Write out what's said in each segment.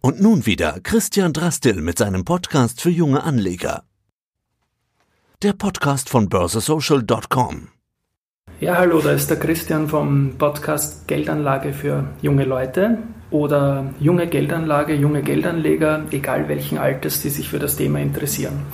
Und nun wieder Christian Drastil mit seinem Podcast für junge Anleger. Der Podcast von börsesocial.com. Ja, hallo, da ist der Christian vom Podcast Geldanlage für junge Leute oder junge Geldanlage, junge Geldanleger, egal welchen Alters, die sich für das Thema interessieren.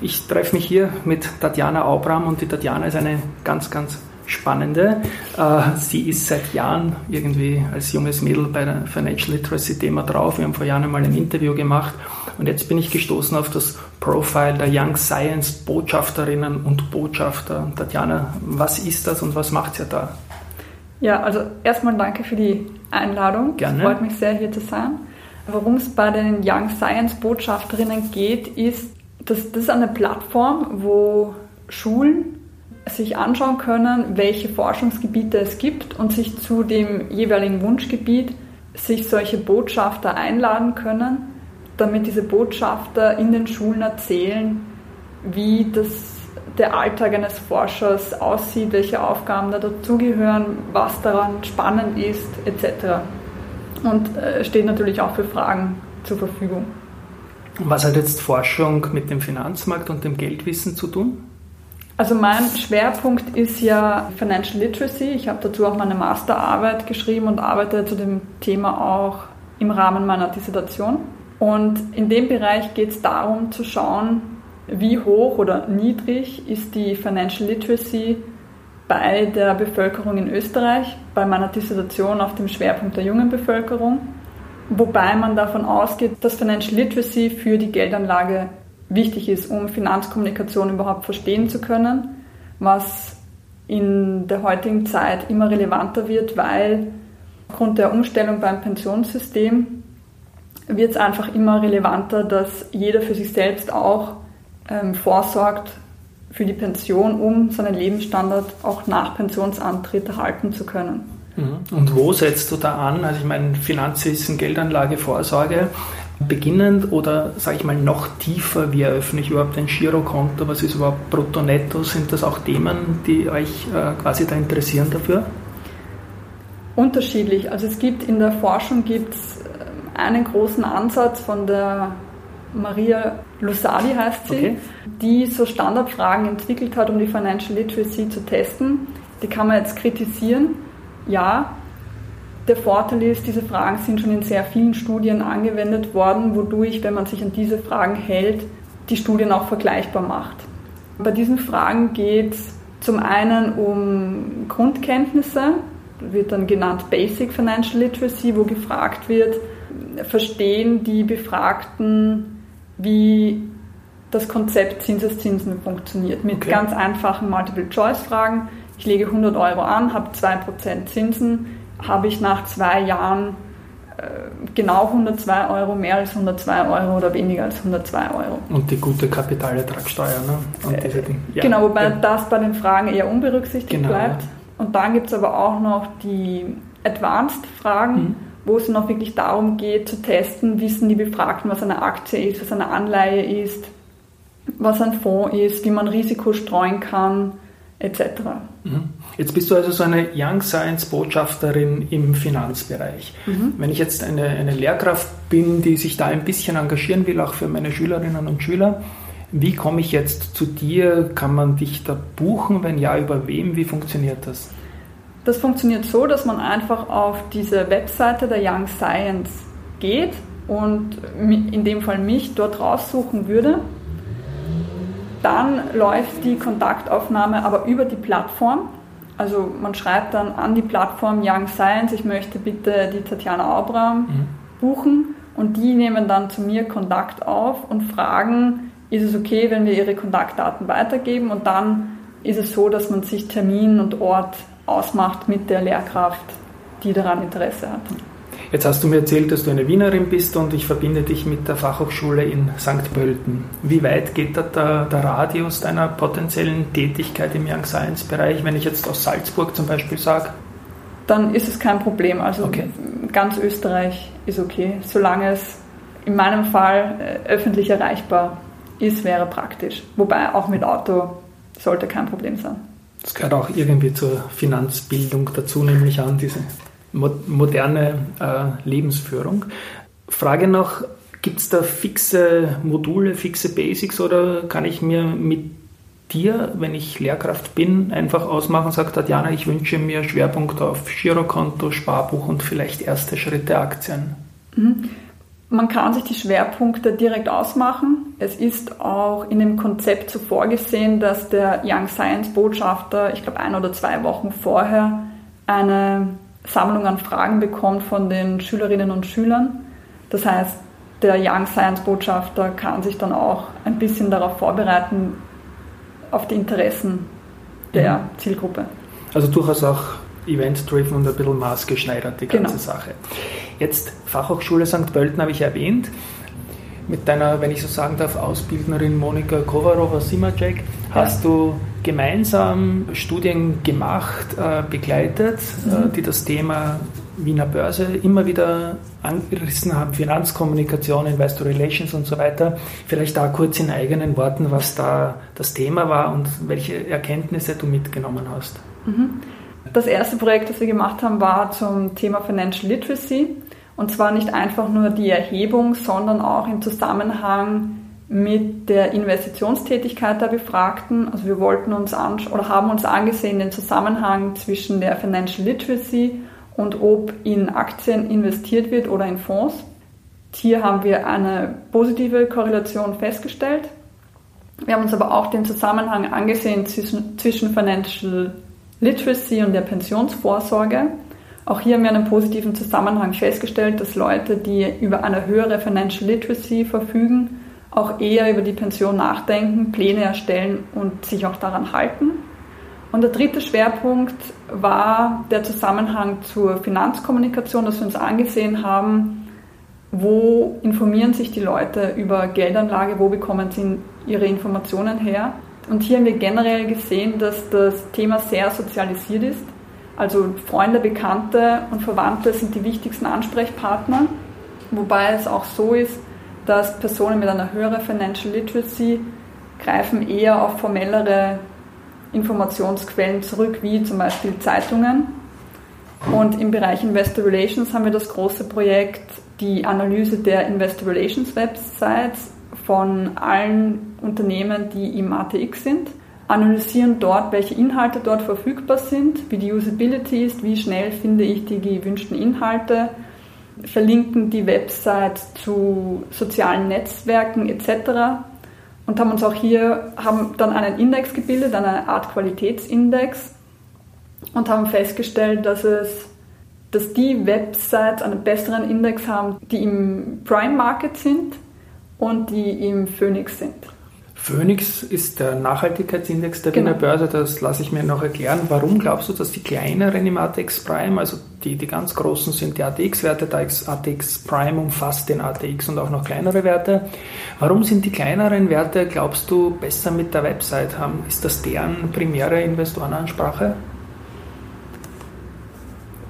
Ich treffe mich hier mit Tatjana Aubram und die Tatjana ist eine ganz, ganz spannende. Äh, sie ist seit Jahren irgendwie als junges Mädel bei der Financial Literacy Thema drauf. Wir haben vor Jahren einmal ein Interview gemacht und jetzt bin ich gestoßen auf das Profile der Young Science Botschafterinnen und Botschafter. Tatjana, was ist das und was macht ihr da? Ja, also erstmal danke für die Einladung. Gerne. Es freut mich sehr, hier zu sein. Worum es bei den Young Science Botschafterinnen geht, ist, dass das eine Plattform, wo Schulen sich anschauen können, welche Forschungsgebiete es gibt und sich zu dem jeweiligen Wunschgebiet sich solche Botschafter einladen können, damit diese Botschafter in den Schulen erzählen, wie das, der Alltag eines Forschers aussieht, welche Aufgaben da dazugehören, was daran spannend ist, etc. Und äh, steht natürlich auch für Fragen zur Verfügung. Was hat jetzt Forschung mit dem Finanzmarkt und dem Geldwissen zu tun? Also mein Schwerpunkt ist ja Financial Literacy. Ich habe dazu auch meine Masterarbeit geschrieben und arbeite zu dem Thema auch im Rahmen meiner Dissertation. Und in dem Bereich geht es darum zu schauen, wie hoch oder niedrig ist die Financial Literacy bei der Bevölkerung in Österreich, bei meiner Dissertation auf dem Schwerpunkt der jungen Bevölkerung, wobei man davon ausgeht, dass Financial Literacy für die Geldanlage wichtig ist, um Finanzkommunikation überhaupt verstehen zu können, was in der heutigen Zeit immer relevanter wird, weil aufgrund der Umstellung beim Pensionssystem wird es einfach immer relevanter, dass jeder für sich selbst auch ähm, vorsorgt für die Pension, um seinen Lebensstandard auch nach Pensionsantritt erhalten zu können. Mhm. Und wo setzt du da an? Also ich meine, Finanzwissen, Geldanlage, Vorsorge beginnend oder sage ich mal noch tiefer, wie eröffne ich überhaupt ein Girokonto, was ist überhaupt Brutto Netto, sind das auch Themen, die euch äh, quasi da interessieren dafür? Unterschiedlich. Also es gibt in der Forschung gibt's äh, einen großen Ansatz von der Maria Lusali heißt sie, okay. die so Standardfragen entwickelt hat, um die Financial Literacy zu testen. Die kann man jetzt kritisieren. Ja, der Vorteil ist, diese Fragen sind schon in sehr vielen Studien angewendet worden, wodurch, wenn man sich an diese Fragen hält, die Studien auch vergleichbar macht. Bei diesen Fragen geht es zum einen um Grundkenntnisse, wird dann genannt Basic Financial Literacy, wo gefragt wird, verstehen die Befragten, wie das Konzept Zinseszinsen funktioniert, mit okay. ganz einfachen Multiple-Choice-Fragen. Ich lege 100 Euro an, habe 2% Zinsen, habe ich nach zwei Jahren äh, genau 102 Euro, mehr als 102 Euro oder weniger als 102 Euro. Und die gute Kapitalertragssteuer, ne? Und diese Dinge. Ja. Genau, wobei ja. das bei den Fragen eher unberücksichtigt genau. bleibt. Und dann gibt es aber auch noch die Advanced-Fragen, mhm. wo es noch wirklich darum geht, zu testen, wissen die Befragten, was eine Aktie ist, was eine Anleihe ist, was ein Fonds ist, wie man Risiko streuen kann, etc. Mhm. Jetzt bist du also so eine Young Science Botschafterin im Finanzbereich. Mhm. Wenn ich jetzt eine, eine Lehrkraft bin, die sich da ein bisschen engagieren will, auch für meine Schülerinnen und Schüler, wie komme ich jetzt zu dir? Kann man dich da buchen? Wenn ja, über wem? Wie funktioniert das? Das funktioniert so, dass man einfach auf diese Webseite der Young Science geht und in dem Fall mich dort raussuchen würde dann läuft die Kontaktaufnahme aber über die Plattform. Also man schreibt dann an die Plattform Young Science, ich möchte bitte die Tatjana Aubram mhm. buchen und die nehmen dann zu mir Kontakt auf und fragen, ist es okay, wenn wir ihre Kontaktdaten weitergeben und dann ist es so, dass man sich Termin und Ort ausmacht mit der Lehrkraft, die daran Interesse hat. Jetzt hast du mir erzählt, dass du eine Wienerin bist und ich verbinde dich mit der Fachhochschule in St. Pölten. Wie weit geht da der, der, Radius deiner potenziellen Tätigkeit im Young Science Bereich, wenn ich jetzt aus Salzburg zum Beispiel sage? Dann ist es kein Problem. Also okay. ganz Österreich ist okay, solange es in meinem Fall äh, öffentlich erreichbar ist, wäre praktisch. Wobei auch mit Auto sollte kein Problem sein. Das gehört auch irgendwie zur Finanzbildung dazu, nämlich an diese moderne äh, Lebensführung. Frage noch, gibt es da fixe Module, fixe Basics oder kann ich mir mit dir, wenn ich Lehrkraft bin, einfach ausmachen, sagt Tatjana, ich wünsche mir Schwerpunkt auf Girokonto, Sparbuch und vielleicht erste Schritte Aktien? Mhm. Man kann sich die Schwerpunkte direkt ausmachen. Es ist auch in dem Konzept so vorgesehen, dass der Young Science Botschafter, ich glaube ein oder zwei Wochen vorher, eine Sammlung an Fragen bekommt von den Schülerinnen und Schülern. Das heißt, der Young Science Botschafter kann sich dann auch ein bisschen darauf vorbereiten, auf die Interessen der mhm. Zielgruppe. Also durchaus auch event-driven und ein bisschen maßgeschneidert, die ganze genau. Sache. Jetzt Fachhochschule St. Pölten habe ich erwähnt. Mit deiner, wenn ich so sagen darf, Ausbildnerin Monika Kovarova-Simacek hast ja. du gemeinsam Studien gemacht, äh, begleitet, äh, mhm. die das Thema Wiener Börse immer wieder angerissen haben, Finanzkommunikation, Investor Relations und so weiter. Vielleicht da kurz in eigenen Worten, was da das Thema war und welche Erkenntnisse du mitgenommen hast. Mhm. Das erste Projekt, das wir gemacht haben, war zum Thema Financial Literacy. Und zwar nicht einfach nur die Erhebung, sondern auch im Zusammenhang mit der Investitionstätigkeit der Befragten. Also wir wollten uns oder haben uns angesehen den Zusammenhang zwischen der Financial Literacy und ob in Aktien investiert wird oder in Fonds. Hier haben wir eine positive Korrelation festgestellt. Wir haben uns aber auch den Zusammenhang angesehen zwischen, Financial Literacy und der Pensionsvorsorge. Auch hier haben wir einen positiven Zusammenhang festgestellt, dass Leute, die über eine höhere Financial Literacy verfügen, auch eher über die Pension nachdenken, Pläne erstellen und sich auch daran halten. Und der dritte Schwerpunkt war der Zusammenhang zur Finanzkommunikation, dass wir uns angesehen haben, wo informieren sich die Leute über Geldanlage, wo bekommen sie ihre Informationen her. Und hier haben wir generell gesehen, dass das Thema sehr sozialisiert ist. Also Freunde, Bekannte und Verwandte sind die wichtigsten Ansprechpartner, wobei es auch so ist, dass Personen mit einer höheren Financial Literacy greifen eher auf formellere Informationsquellen zurück, wie zum Beispiel Zeitungen. Und im Bereich Investor Relations haben wir das große Projekt, die Analyse der Investor Relations Websites von allen Unternehmen, die im ATX sind, analysieren dort, welche Inhalte dort verfügbar sind, wie die Usability ist, wie schnell finde ich die gewünschten Inhalte, verlinken die Website zu sozialen Netzwerken etc und haben uns auch hier, haben dann einen Index gebildet, eine Art Qualitätsindex und haben festgestellt, dass es, dass die Websites einen besseren Index haben, die im Prime Market sind und die im Phoenix sind. Phoenix ist der Nachhaltigkeitsindex der genau. Wiener Börse, das lasse ich mir noch erklären. Warum glaubst du, dass die kleineren im ATX Prime, also die, die ganz großen sind die ATX-Werte, der ATX Prime umfasst den ATX und auch noch kleinere Werte. Warum sind die kleineren Werte, glaubst du, besser mit der Website haben? Ist das deren primäre Investorenansprache?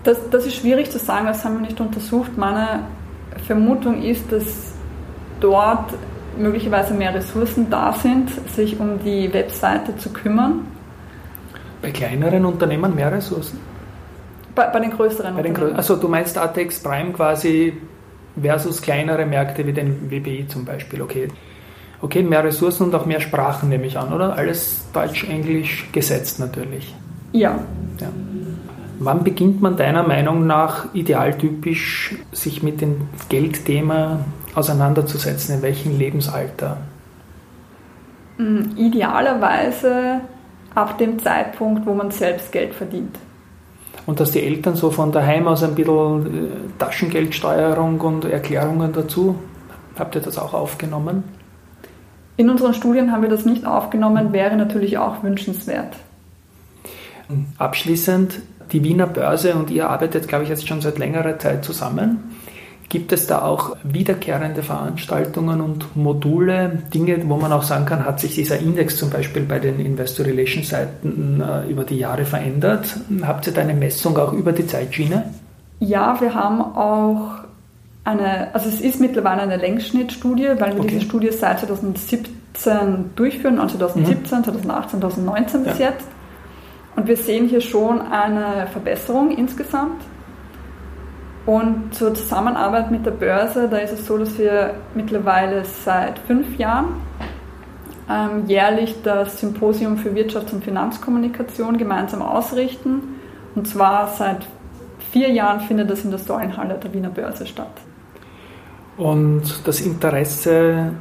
Das, das ist schwierig zu sagen, das haben wir nicht untersucht. Meine Vermutung ist, dass dort möglicherweise mehr Ressourcen da sind, sich um die Webseite zu kümmern. Bei kleineren Unternehmen mehr Ressourcen? Bei, bei den größeren bei den Unternehmen. also du meinst ATX Prime quasi versus kleinere Märkte wie den WBI zum Beispiel, okay. Okay, mehr Ressourcen und auch mehr Sprachen nehme ich an, oder? Alles Deutsch, Englisch gesetzt natürlich. Ja. ja. Wann beginnt man deiner Meinung nach idealtypisch sich mit dem Geldthema auseinanderzusetzen? In welchem Lebensalter? Mm, idealerweise ab dem Zeitpunkt, wo man selbst Geld verdient. Und dass die Eltern so von daheim aus ein bisschen äh, Taschengeldsteuerung und Erklärungen dazu, habt ihr das auch aufgenommen? In unseren Studien haben wir das nicht aufgenommen, wäre natürlich auch wünschenswert. Abschließend, die Wiener Börse und ihr arbeitet, glaube ich, jetzt schon seit längerer Zeit zusammen. Gibt es da auch wiederkehrende Veranstaltungen und Module, Dinge, wo man auch sagen kann, hat sich dieser Index zum Beispiel bei den Investor Relations Seiten äh, über die Jahre verändert? Habt ihr da eine Messung auch über die Zeitschiene? Ja, wir haben auch eine, also es ist mittlerweile eine Längsschnittstudie, weil wir okay. diese Studie seit 2017 durchführen, also 2017, mhm. 2018, 2019 bis ja. jetzt. Und wir sehen hier schon eine Verbesserung insgesamt. Und zur Zusammenarbeit mit der Börse, da ist es so, dass wir mittlerweile seit fünf Jahren ähm, jährlich das Symposium für Wirtschafts- und Finanzkommunikation gemeinsam ausrichten. Und zwar seit vier Jahren findet das in der Säulenhalle der Wiener Börse statt. Und das Interesse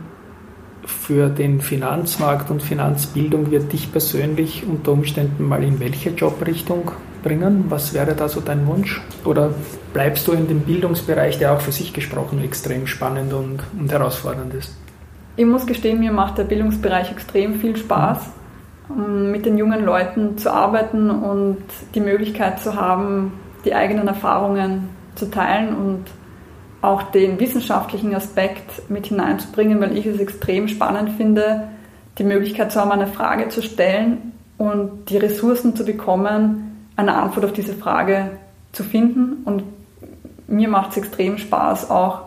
für den Finanzmarkt und Finanzbildung wird dich persönlich unter Umständen mal in welche Jobrichtung bringen? Was wäre da so dein Wunsch? Oder bleibst du in dem Bildungsbereich, der auch für sich gesprochen extrem spannend und, und herausfordernd ist? Ich muss gestehen, mir macht der Bildungsbereich extrem viel Spaß, um mit den jungen Leuten zu arbeiten und die Möglichkeit zu haben, die eigenen Erfahrungen zu teilen und auch den wissenschaftlichen Aspekt mit hineinzubringen, weil ich es extrem spannend finde, die Möglichkeit zu haben, eine Frage zu stellen und die Ressourcen zu bekommen, eine Antwort auf diese Frage zu finden. Und mir macht es extrem Spaß, auch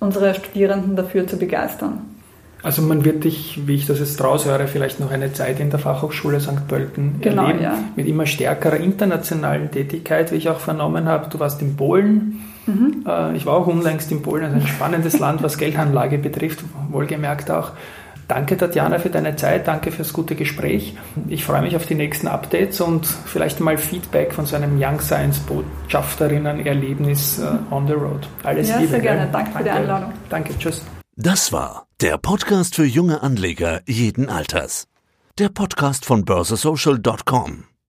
unsere Studierenden dafür zu begeistern. Also man wird dich, wie ich das jetzt raushöre, vielleicht noch eine Zeit in der Fachhochschule St. Pölten genau, erleben, ja. mit immer stärkerer internationalen Tätigkeit, wie ich auch vernommen habe. Du warst in Polen. Mhm. Äh, ich war auch unlängst in Polen, also ein spannendes Land, was Geldanlage betrifft, wohlgemerkt auch. Danke, Tatjana, für deine Zeit. Danke fürs gute Gespräch. Ich freue mich auf die nächsten Updates und vielleicht mal Feedback von so einem Young Science Botschafterinnen-Erlebnis uh, on the road. Alles ja, Liebe. Sehr gerne. Danke, Danke für die Einladung. Danke. Tschüss. Das war der Podcast für junge Anleger jeden Alters. Der Podcast von börsesocial.com.